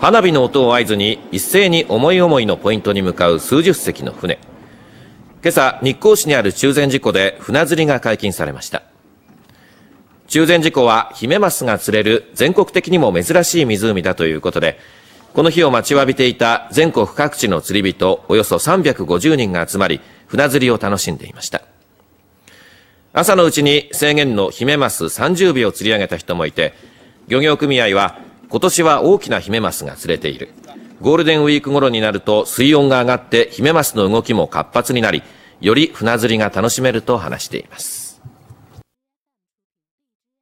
花火の音を合図に一斉に思い思いのポイントに向かう数十隻の船。今朝日光市にある中禅寺湖で船釣りが解禁されました。中禅寺湖はヒメマスが釣れる全国的にも珍しい湖だということでこの日を待ちわびていた全国各地の釣り人およそ350人が集まり船釣りを楽しんでいました。朝のうちに制限のヒメマス30尾を釣り上げた人もいて漁業組合は今年は大きなヒメマスが釣れている。ゴールデンウィーク頃になると水温が上がってヒメマスの動きも活発になりより船釣りが楽しめると話しています。